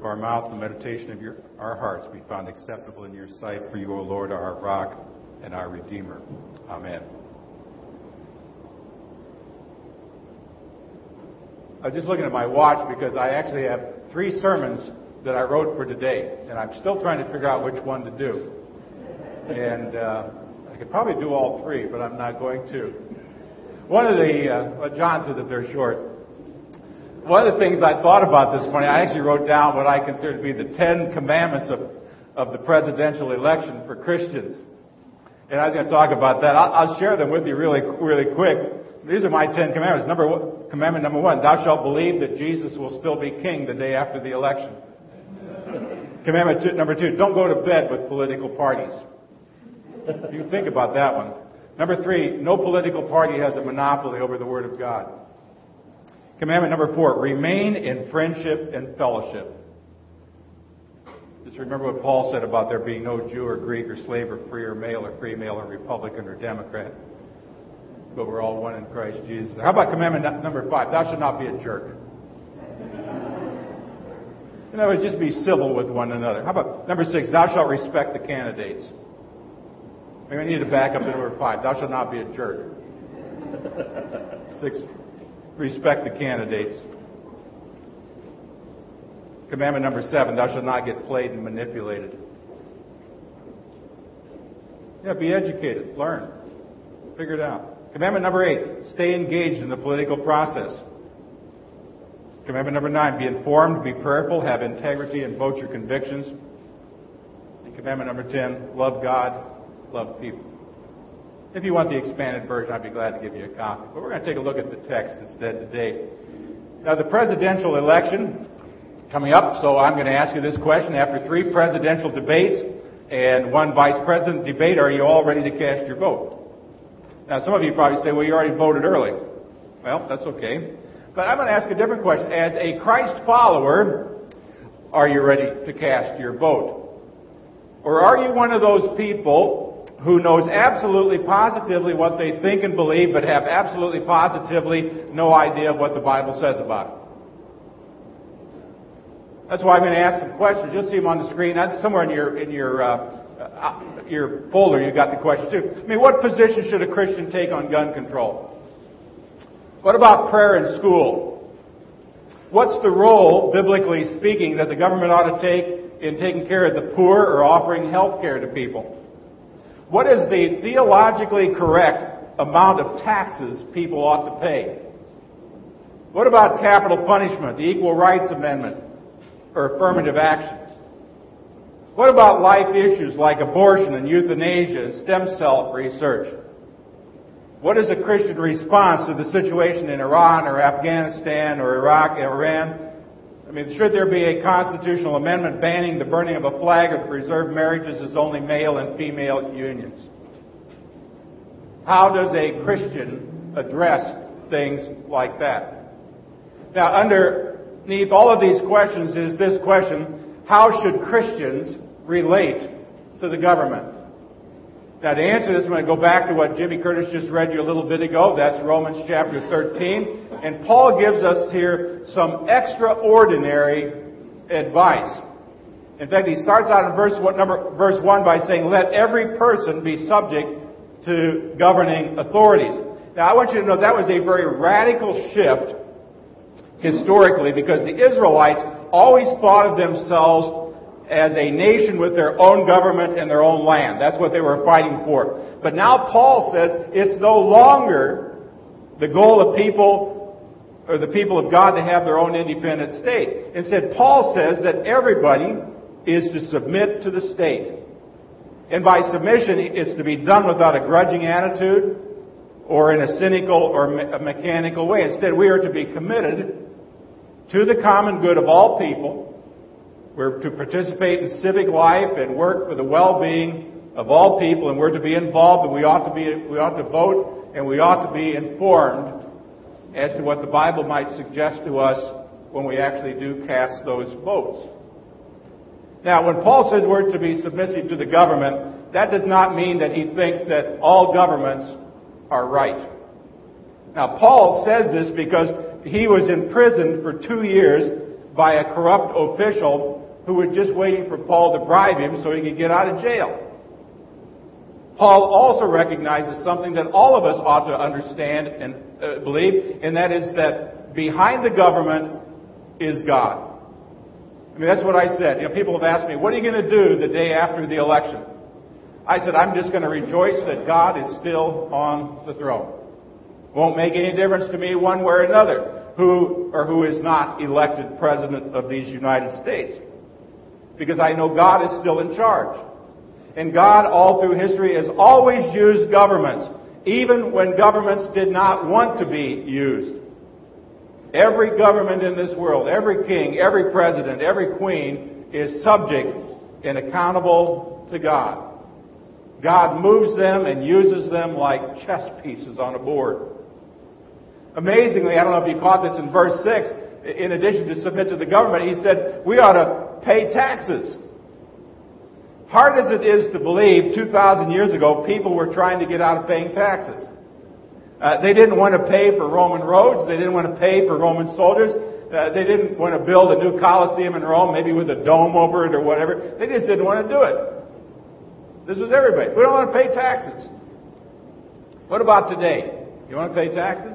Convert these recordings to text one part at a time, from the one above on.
of our mouth the meditation of your, our hearts be found acceptable in your sight, for you, O Lord, are our rock and our Redeemer. Amen. I'm just looking at my watch because I actually have three sermons that I wrote for today, and I'm still trying to figure out which one to do. And uh, I could probably do all three, but I'm not going to. One of the, uh, well, John said that they're short. One of the things I thought about this morning, I actually wrote down what I consider to be the Ten Commandments of, of the presidential election for Christians. And I was going to talk about that. I'll, I'll share them with you really, really quick. These are my Ten Commandments. Number one, commandment number one, thou shalt believe that Jesus will still be king the day after the election. commandment two, number two, don't go to bed with political parties. You think about that one. Number three, no political party has a monopoly over the Word of God. Commandment number four, remain in friendship and fellowship. Just remember what Paul said about there being no Jew or Greek or slave or free or male or female or Republican or Democrat but we're all one in Christ Jesus. How about commandment number five? Thou shalt not be a jerk. In other words, just be civil with one another. How about number six? Thou shalt respect the candidates. Maybe I need to back up to number five. Thou shalt not be a jerk. Six, respect the candidates. Commandment number seven, thou shalt not get played and manipulated. Yeah, be educated, learn, figure it out. Commandment number eight, stay engaged in the political process. Commandment number nine, be informed, be prayerful, have integrity, and vote your convictions. And commandment number ten, love God, love people. If you want the expanded version, I'd be glad to give you a copy. But we're going to take a look at the text instead today. Now, the presidential election coming up, so I'm going to ask you this question. After three presidential debates and one vice president debate, are you all ready to cast your vote? Now, some of you probably say, well, you already voted early. Well, that's okay. But I'm going to ask a different question. As a Christ follower, are you ready to cast your vote? Or are you one of those people who knows absolutely positively what they think and believe, but have absolutely positively no idea of what the Bible says about it? That's why I'm going to ask some questions. You'll see them on the screen. Somewhere in your in your uh, uh, your folder, you've got the questions too. I mean, what position should a Christian take on gun control? What about prayer in school? What's the role, biblically speaking, that the government ought to take in taking care of the poor or offering health care to people? What is the theologically correct amount of taxes people ought to pay? What about capital punishment, the Equal Rights Amendment, or affirmative action? What about life issues like abortion and euthanasia and stem cell research? What is a Christian response to the situation in Iran or Afghanistan or Iraq, Iran? I mean, should there be a constitutional amendment banning the burning of a flag or preserve marriages as only male and female unions? How does a Christian address things like that? Now, underneath all of these questions is this question, how should Christians relate to the government? Now, to answer this, I'm going to go back to what Jimmy Curtis just read you a little bit ago. That's Romans chapter 13. And Paul gives us here some extraordinary advice. In fact, he starts out in verse one, number, verse 1 by saying, Let every person be subject to governing authorities. Now, I want you to know that was a very radical shift historically because the Israelites always thought of themselves as a nation with their own government and their own land. That's what they were fighting for. But now Paul says it's no longer the goal of people or the people of God to have their own independent state. Instead, Paul says that everybody is to submit to the state. And by submission, it's to be done without a grudging attitude or in a cynical or me- mechanical way. Instead, we are to be committed to the common good of all people we're to participate in civic life and work for the well-being of all people, and we're to be involved, and we ought to be, we ought to vote, and we ought to be informed as to what the Bible might suggest to us when we actually do cast those votes. Now, when Paul says we're to be submissive to the government, that does not mean that he thinks that all governments are right. Now, Paul says this because he was imprisoned for two years by a corrupt official who was just waiting for Paul to bribe him so he could get out of jail. Paul also recognizes something that all of us ought to understand and uh, believe, and that is that behind the government is God. I mean, that's what I said. You know, people have asked me, what are you going to do the day after the election? I said, I'm just going to rejoice that God is still on the throne. Won't make any difference to me one way or another who or who is not elected president of these United States. Because I know God is still in charge. And God, all through history, has always used governments, even when governments did not want to be used. Every government in this world, every king, every president, every queen is subject and accountable to God. God moves them and uses them like chess pieces on a board. Amazingly, I don't know if you caught this in verse 6, in addition to submit to the government, he said, we ought to pay taxes. Hard as it is to believe, 2,000 years ago, people were trying to get out of paying taxes. Uh, they didn't want to pay for Roman roads. They didn't want to pay for Roman soldiers. Uh, they didn't want to build a new Colosseum in Rome, maybe with a dome over it or whatever. They just didn't want to do it. This was everybody. We don't want to pay taxes. What about today? You want to pay taxes?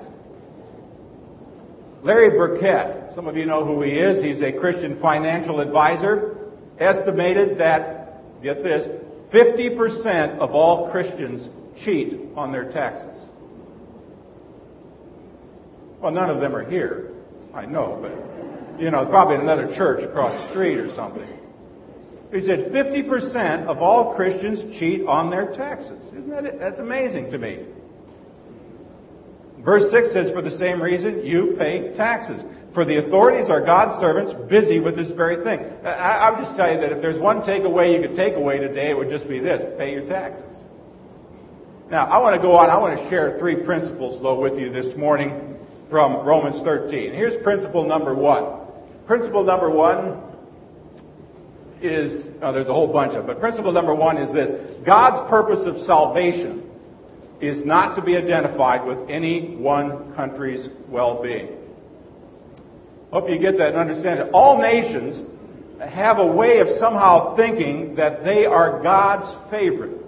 Larry Burkett, some of you know who he is. He's a Christian financial advisor. Estimated that, get this, 50% of all Christians cheat on their taxes. Well, none of them are here. I know, but, you know, probably in another church across the street or something. He said 50% of all Christians cheat on their taxes. Isn't that it? That's amazing to me. Verse 6 says, For the same reason, you pay taxes. For the authorities are God's servants busy with this very thing. I, would just tell you that if there's one takeaway you could take away today, it would just be this pay your taxes. Now, I want to go on. I want to share three principles, though, with you this morning from Romans 13. Here's principle number one. Principle number one is, oh, there's a whole bunch of, but principle number one is this God's purpose of salvation is not to be identified with any one country's well being. Hope you get that and understand it. All nations have a way of somehow thinking that they are God's favorite.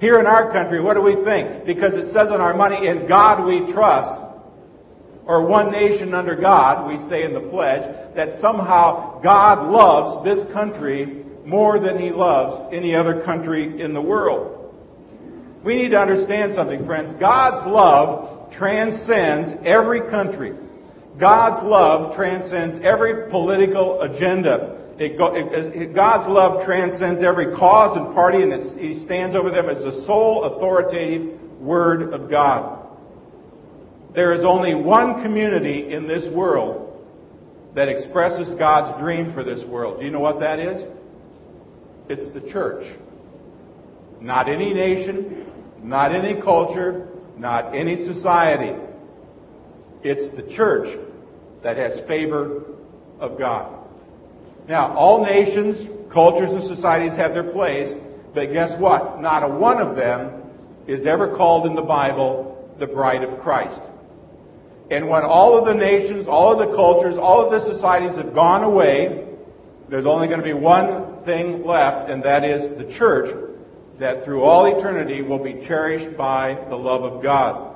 Here in our country, what do we think? Because it says on our money, in God we trust, or one nation under God, we say in the pledge, that somehow God loves this country more than he loves any other country in the world. We need to understand something, friends. God's love transcends every country. God's love transcends every political agenda. It, it, God's love transcends every cause and party, and He stands over them as the sole authoritative Word of God. There is only one community in this world that expresses God's dream for this world. Do you know what that is? It's the church. Not any nation, not any culture, not any society. It's the church that has favor of God. Now, all nations, cultures, and societies have their place, but guess what? Not a one of them is ever called in the Bible the bride of Christ. And when all of the nations, all of the cultures, all of the societies have gone away, there's only going to be one thing left, and that is the church that through all eternity will be cherished by the love of God.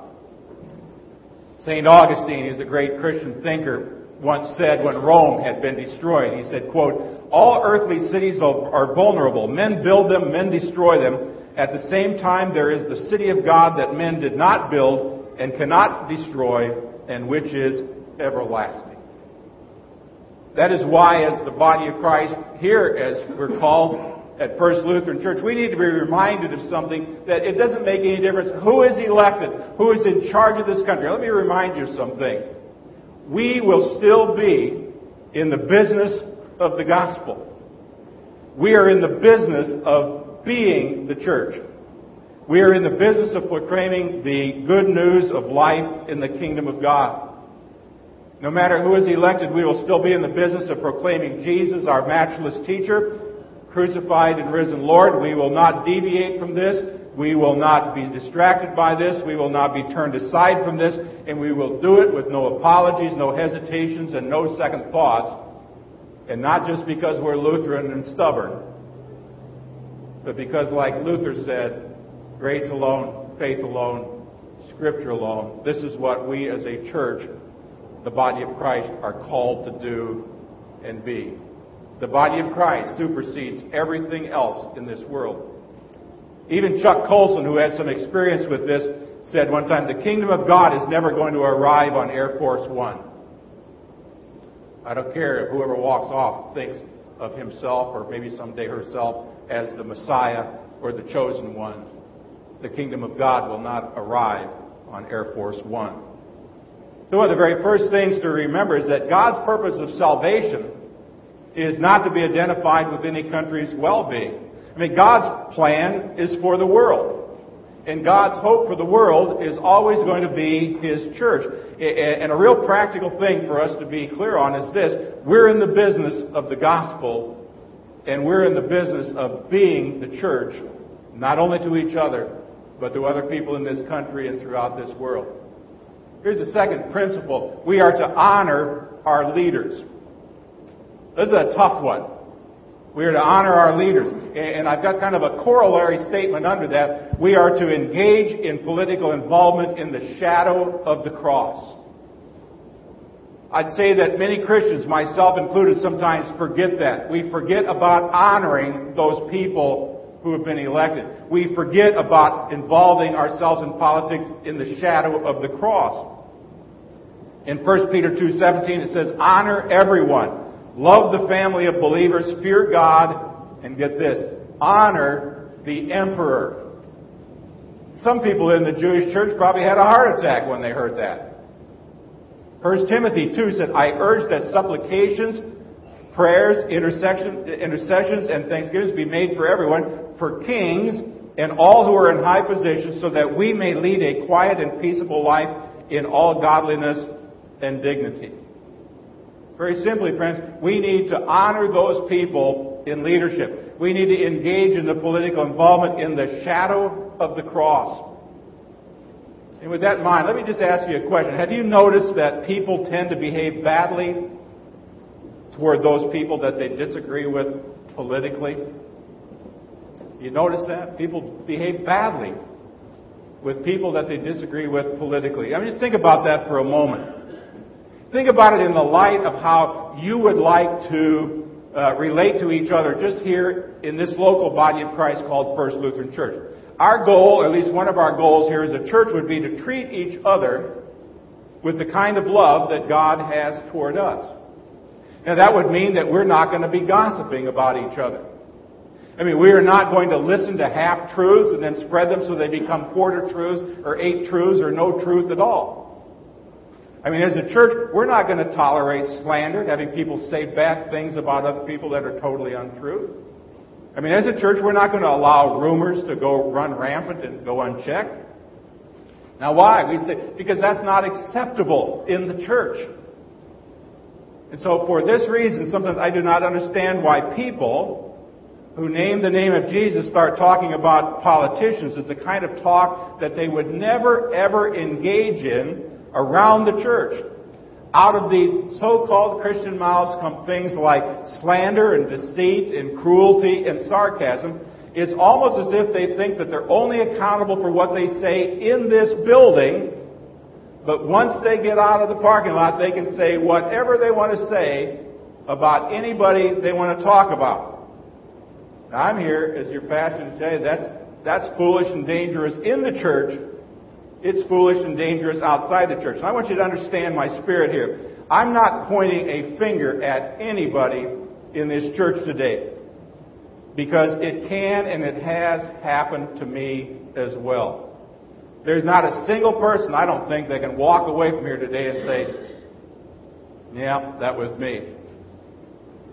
St. Augustine, who's a great Christian thinker, once said when Rome had been destroyed, he said, quote, all earthly cities are vulnerable. Men build them, men destroy them. At the same time, there is the city of God that men did not build and cannot destroy, and which is everlasting. That is why, as the body of Christ, here as we're called, at First Lutheran Church, we need to be reminded of something that it doesn't make any difference who is elected, who is in charge of this country. Let me remind you of something. We will still be in the business of the gospel. We are in the business of being the church. We are in the business of proclaiming the good news of life in the kingdom of God. No matter who is elected, we will still be in the business of proclaiming Jesus, our matchless teacher, crucified and risen Lord. We will not deviate from this. We will not be distracted by this. We will not be turned aside from this. And we will do it with no apologies, no hesitations, and no second thoughts And not just because we're Lutheran and stubborn, but because, like Luther said, grace alone, faith alone, Scripture alone, this is what we as a church, the body of Christ, are called to do and be. The body of Christ supersedes everything else in this world. Even Chuck Colson, who had some experience with this, said one time, the kingdom of God is never going to arrive on Air Force One. I don't care if whoever walks off thinks of himself or maybe someday herself as the Messiah or the chosen one. The kingdom of God will not arrive on Air Force One. So one of the very first things to remember is that God's purpose of salvation is not to be identified with any country's well-being. I mean, God's plan is for the world. And God's hope for the world is always going to be His church. And a real practical thing for us to be clear on is this. We're in the business of the gospel, and we're in the business of being the church, not only to each other, but to other people in this country and throughout this world. Here's the second principle. We are to honor our leaders. This is a tough one. We are to honor our leaders. And I've got kind of a corollary statement under that. We are to engage in political involvement in the shadow of the cross. I'd say that many Christians, myself included, sometimes forget that. We forget about honoring those people who have been elected. We forget about involving ourselves in politics in the shadow of the cross. In 1 Peter 2:17 it says, "Honor everyone, Love the family of believers, fear God, and get this, honor the emperor. Some people in the Jewish church probably had a heart attack when they heard that. 1 Timothy 2 said, I urge that supplications, prayers, intercessions, and thanksgivings be made for everyone, for kings and all who are in high positions, so that we may lead a quiet and peaceable life in all godliness and dignity. Very simply, friends, we need to honor those people in leadership. We need to engage in the political involvement in the shadow of the cross. And with that in mind, let me just ask you a question. Have you noticed that people tend to behave badly toward those people that they disagree with politically? You notice that? People behave badly with people that they disagree with politically. I mean, just think about that for a moment. Think about it in the light of how you would like to uh, relate to each other just here in this local body of Christ called First Lutheran Church. Our goal, at least one of our goals here as a church, would be to treat each other with the kind of love that God has toward us. Now that would mean that we're not going to be gossiping about each other. I mean, we are not going to listen to half truths and then spread them so they become quarter truths or eight truths or no truth at all. I mean, as a church, we're not going to tolerate slander, having people say bad things about other people that are totally untrue. I mean, as a church, we're not going to allow rumors to go run rampant and go unchecked. Now, why? We say, because that's not acceptable in the church. And so, for this reason, sometimes I do not understand why people who name the name of Jesus start talking about politicians. It's the kind of talk that they would never, ever engage in around the church. Out of these so-called Christian mouths come things like slander and deceit and cruelty and sarcasm. It's almost as if they think that they're only accountable for what they say in this building, but once they get out of the parking lot, they can say whatever they want to say about anybody they want to talk about. Now, I'm here as your pastor to tell you that's, that's foolish and dangerous in the church, it's foolish and dangerous outside the church. And I want you to understand my spirit here. I'm not pointing a finger at anybody in this church today. Because it can and it has happened to me as well. There's not a single person, I don't think, that can walk away from here today and say, yeah, that was me.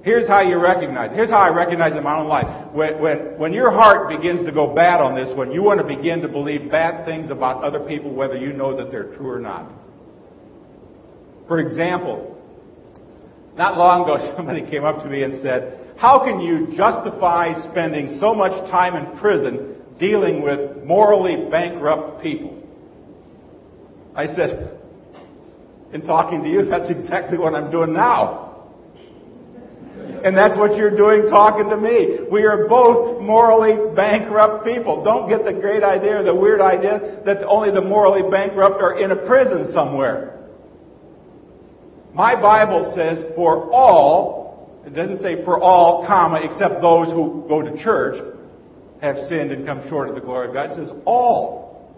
Here's how you recognize. Here's how I recognize it in my own life. When, when, when your heart begins to go bad on this one, you want to begin to believe bad things about other people, whether you know that they're true or not. For example, not long ago, somebody came up to me and said, How can you justify spending so much time in prison dealing with morally bankrupt people? I said, In talking to you, that's exactly what I'm doing now. And that's what you're doing talking to me. We are both morally bankrupt people. Don't get the great idea, the weird idea that only the morally bankrupt are in a prison somewhere. My Bible says for all, it doesn't say for all, comma, except those who go to church have sinned and come short of the glory of God. It says all.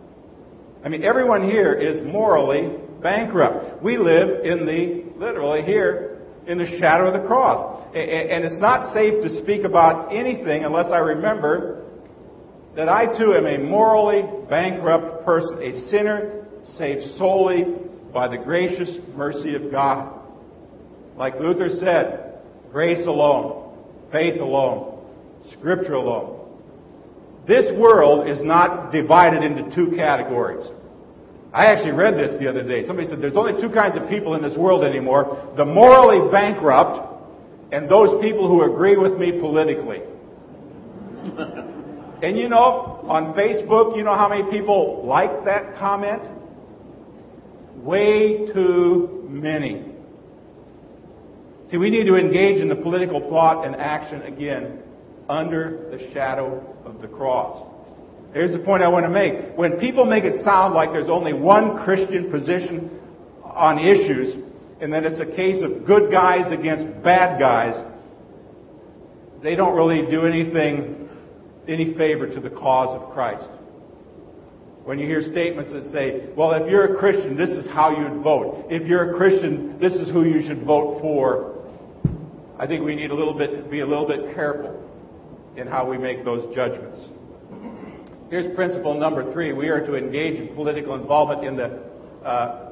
I mean, everyone here is morally bankrupt. We live in the, literally here, in the shadow of the cross. And it's not safe to speak about anything unless I remember that I too am a morally bankrupt person, a sinner saved solely by the gracious mercy of God. Like Luther said, grace alone, faith alone, scripture alone. This world is not divided into two categories. I actually read this the other day. Somebody said there's only two kinds of people in this world anymore the morally bankrupt and those people who agree with me politically. and you know, on Facebook, you know how many people like that comment? Way too many. See, we need to engage in the political thought and action again under the shadow of the cross. Here's the point I want to make. When people make it sound like there's only one Christian position on issues, and that it's a case of good guys against bad guys, they don't really do anything, any favor to the cause of Christ. When you hear statements that say, well, if you're a Christian, this is how you'd vote. If you're a Christian, this is who you should vote for. I think we need a little bit, be a little bit careful in how we make those judgments. Here's principle number three. We are to engage in political involvement in the, uh,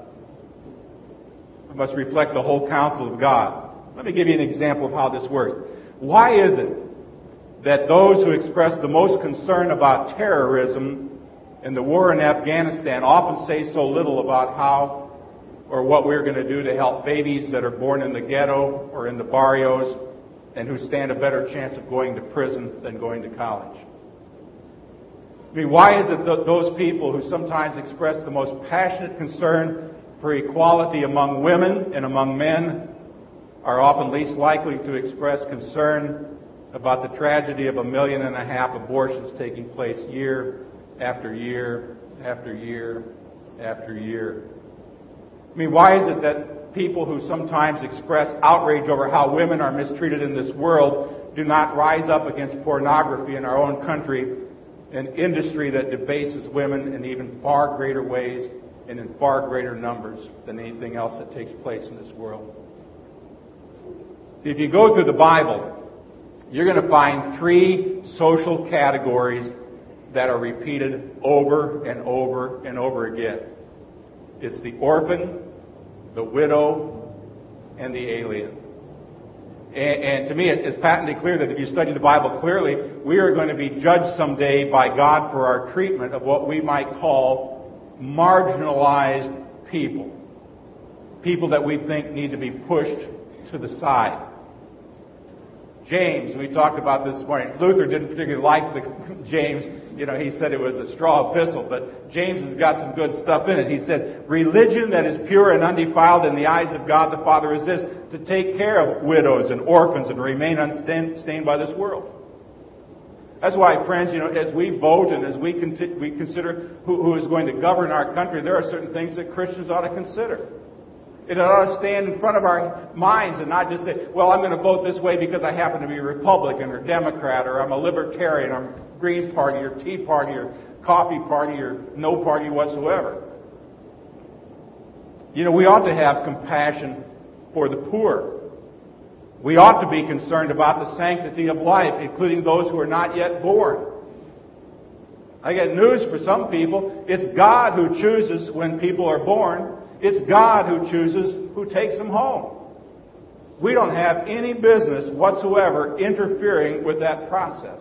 must reflect the whole counsel of God. Let me give you an example of how this works. Why is it that those who express the most concern about terrorism and the war in Afghanistan often say so little about how or what we're going to do to help babies that are born in the ghetto or in the barrios and who stand a better chance of going to prison than going to college? I mean, why is it that those people who sometimes express the most passionate concern for equality among women and among men are often least likely to express concern about the tragedy of a million and a half abortions taking place year after year after year after year. I mean, why is it that people who sometimes express outrage over how women are mistreated in this world do not rise up against pornography in our own country, an industry that debases women in even far greater ways and in far greater numbers than anything else that takes place in this world. If you go through the Bible, you're going to find three social categories that are repeated over and over and over again. It's the orphan, the widow, and the alien. And, and, to me, it's patently clear that if you study the Bible clearly, we are going to be judged someday by God for our treatment of what we might call marginalized people. People that we think need to be pushed to the side. James, we talked about this morning. Luther didn't particularly like the James. You know, he said it was a straw epistle, but James has got some good stuff in it. He said, religion that is pure and undefiled in the eyes of God the Father is this, to take care of widows and orphans and remain unstained by this world. That's why, friends, you know, as we vote and as we, conti- we consider who, who is going to govern our country, there are certain things that Christians ought to consider. It ought to stand in front of our minds and not just say, well, I'm going to vote this way because I happen to be a Republican or Democrat or I'm a Libertarian or I'm Green Party or Tea Party or Coffee Party or no party whatsoever. You know, we ought to have compassion for the poor. We ought to be concerned about the sanctity of life, including those who are not yet born. I get news for some people. It's God who chooses when people are born. It's God who chooses who takes them home. We don't have any business whatsoever interfering with that process.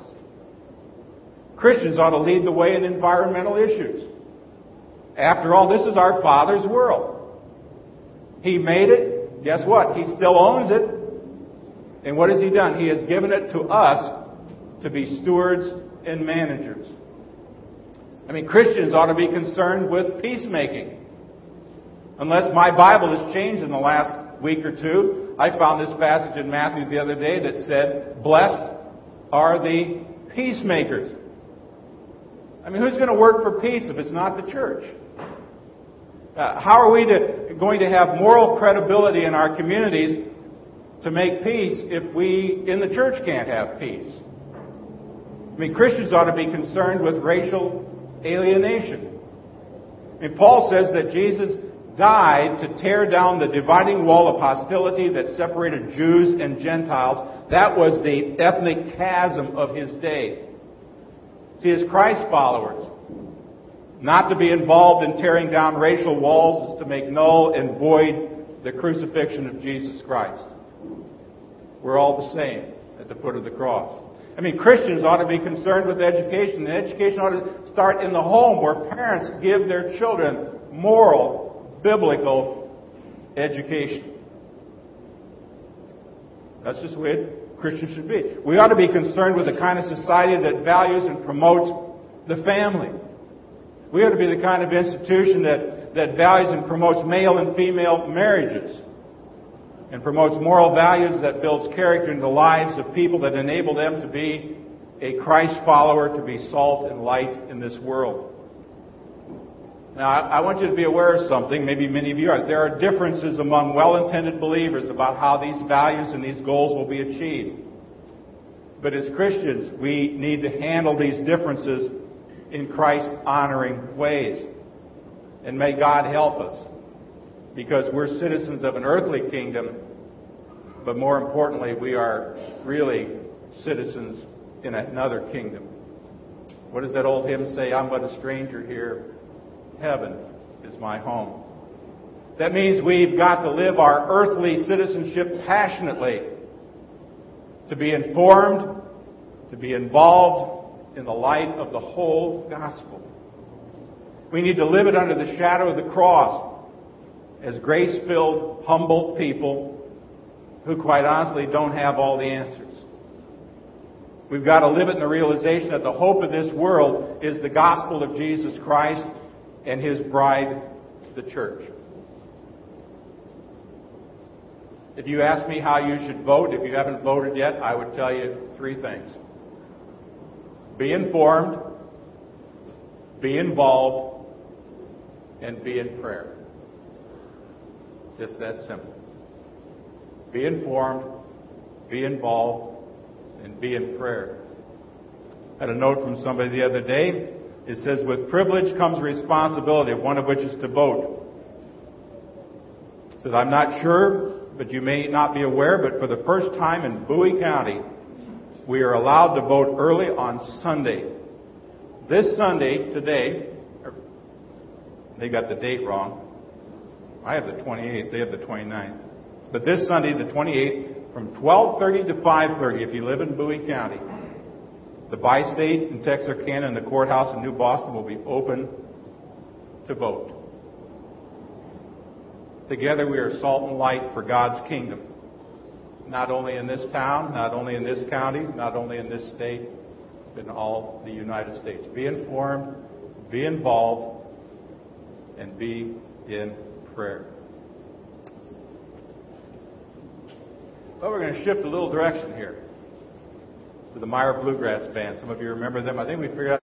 Christians ought to lead the way in environmental issues. After all, this is our Father's world. He made it. Guess what? He still owns it. And what has He done? He has given it to us to be stewards and managers. I mean, Christians ought to be concerned with peacemaking. Unless my Bible has changed in the last week or two, I found this passage in Matthew the other day that said, Blessed are the peacemakers. I mean, who's going to work for peace if it's not the church? Uh, how are we to, going to have moral credibility in our communities to make peace if we in the church can't have peace? I mean, Christians ought to be concerned with racial alienation. I mean, Paul says that Jesus died to tear down the dividing wall of hostility that separated Jews and Gentiles. That was the ethnic chasm of his day. See, as Christ followers, not to be involved in tearing down racial walls is to make null and void the crucifixion of Jesus Christ. We're all the same at the foot of the cross. I mean, Christians ought to be concerned with education, and education ought to start in the home where parents give their children moral, biblical education. That's just the way Christians should be. We ought to be concerned with the kind of society that values and promotes the family. We ought to be the kind of institution that, that values and promotes male and female marriages and promotes moral values that builds character in the lives of people that enable them to be a Christ follower, to be salt and light in this world. Now, I want you to be aware of something, maybe many of you are. There are differences among well-intended believers about how these values and these goals will be achieved. But as Christians, we need to handle these differences in Christ honoring ways. And may God help us because we're citizens of an earthly kingdom, but more importantly, we are really citizens in another kingdom. What does that old hymn say? I'm but a stranger here. Heaven is my home. That means we've got to live our earthly citizenship passionately, to be informed, to be involved in the light of the whole gospel. We need to live it under the shadow of the cross as grace filled, humble people who, quite honestly, don't have all the answers. We've got to live it in the realization that the hope of this world is the gospel of Jesus Christ and his bride, the church. If you ask me how you should vote, if you haven't voted yet, I would tell you three things. Be informed, be involved, and be in prayer. Just that simple. Be informed, be involved, and be in prayer. I had a note from somebody the other day. It says, with privilege comes responsibility, one of which is to vote. It says, I'm not sure, but you may not be aware, but for the first time in Bowie County, we are allowed to vote early on Sunday. This Sunday, today, they got the date wrong. I have the 28th, they have the 29th. But this Sunday, the 28th, from 12:30 to 5:30, if you live in Bowie County, the Bi-State in Texarkana and the courthouse in New Boston will be open to vote. Together, we are salt and light for God's kingdom. Not only in this town, not only in this county, not only in this state, but in all the United States. Be informed, be involved, and be in prayer. Well, we're going to shift a little direction here to the Meyer Bluegrass Band. Some of you remember them. I think we figured out.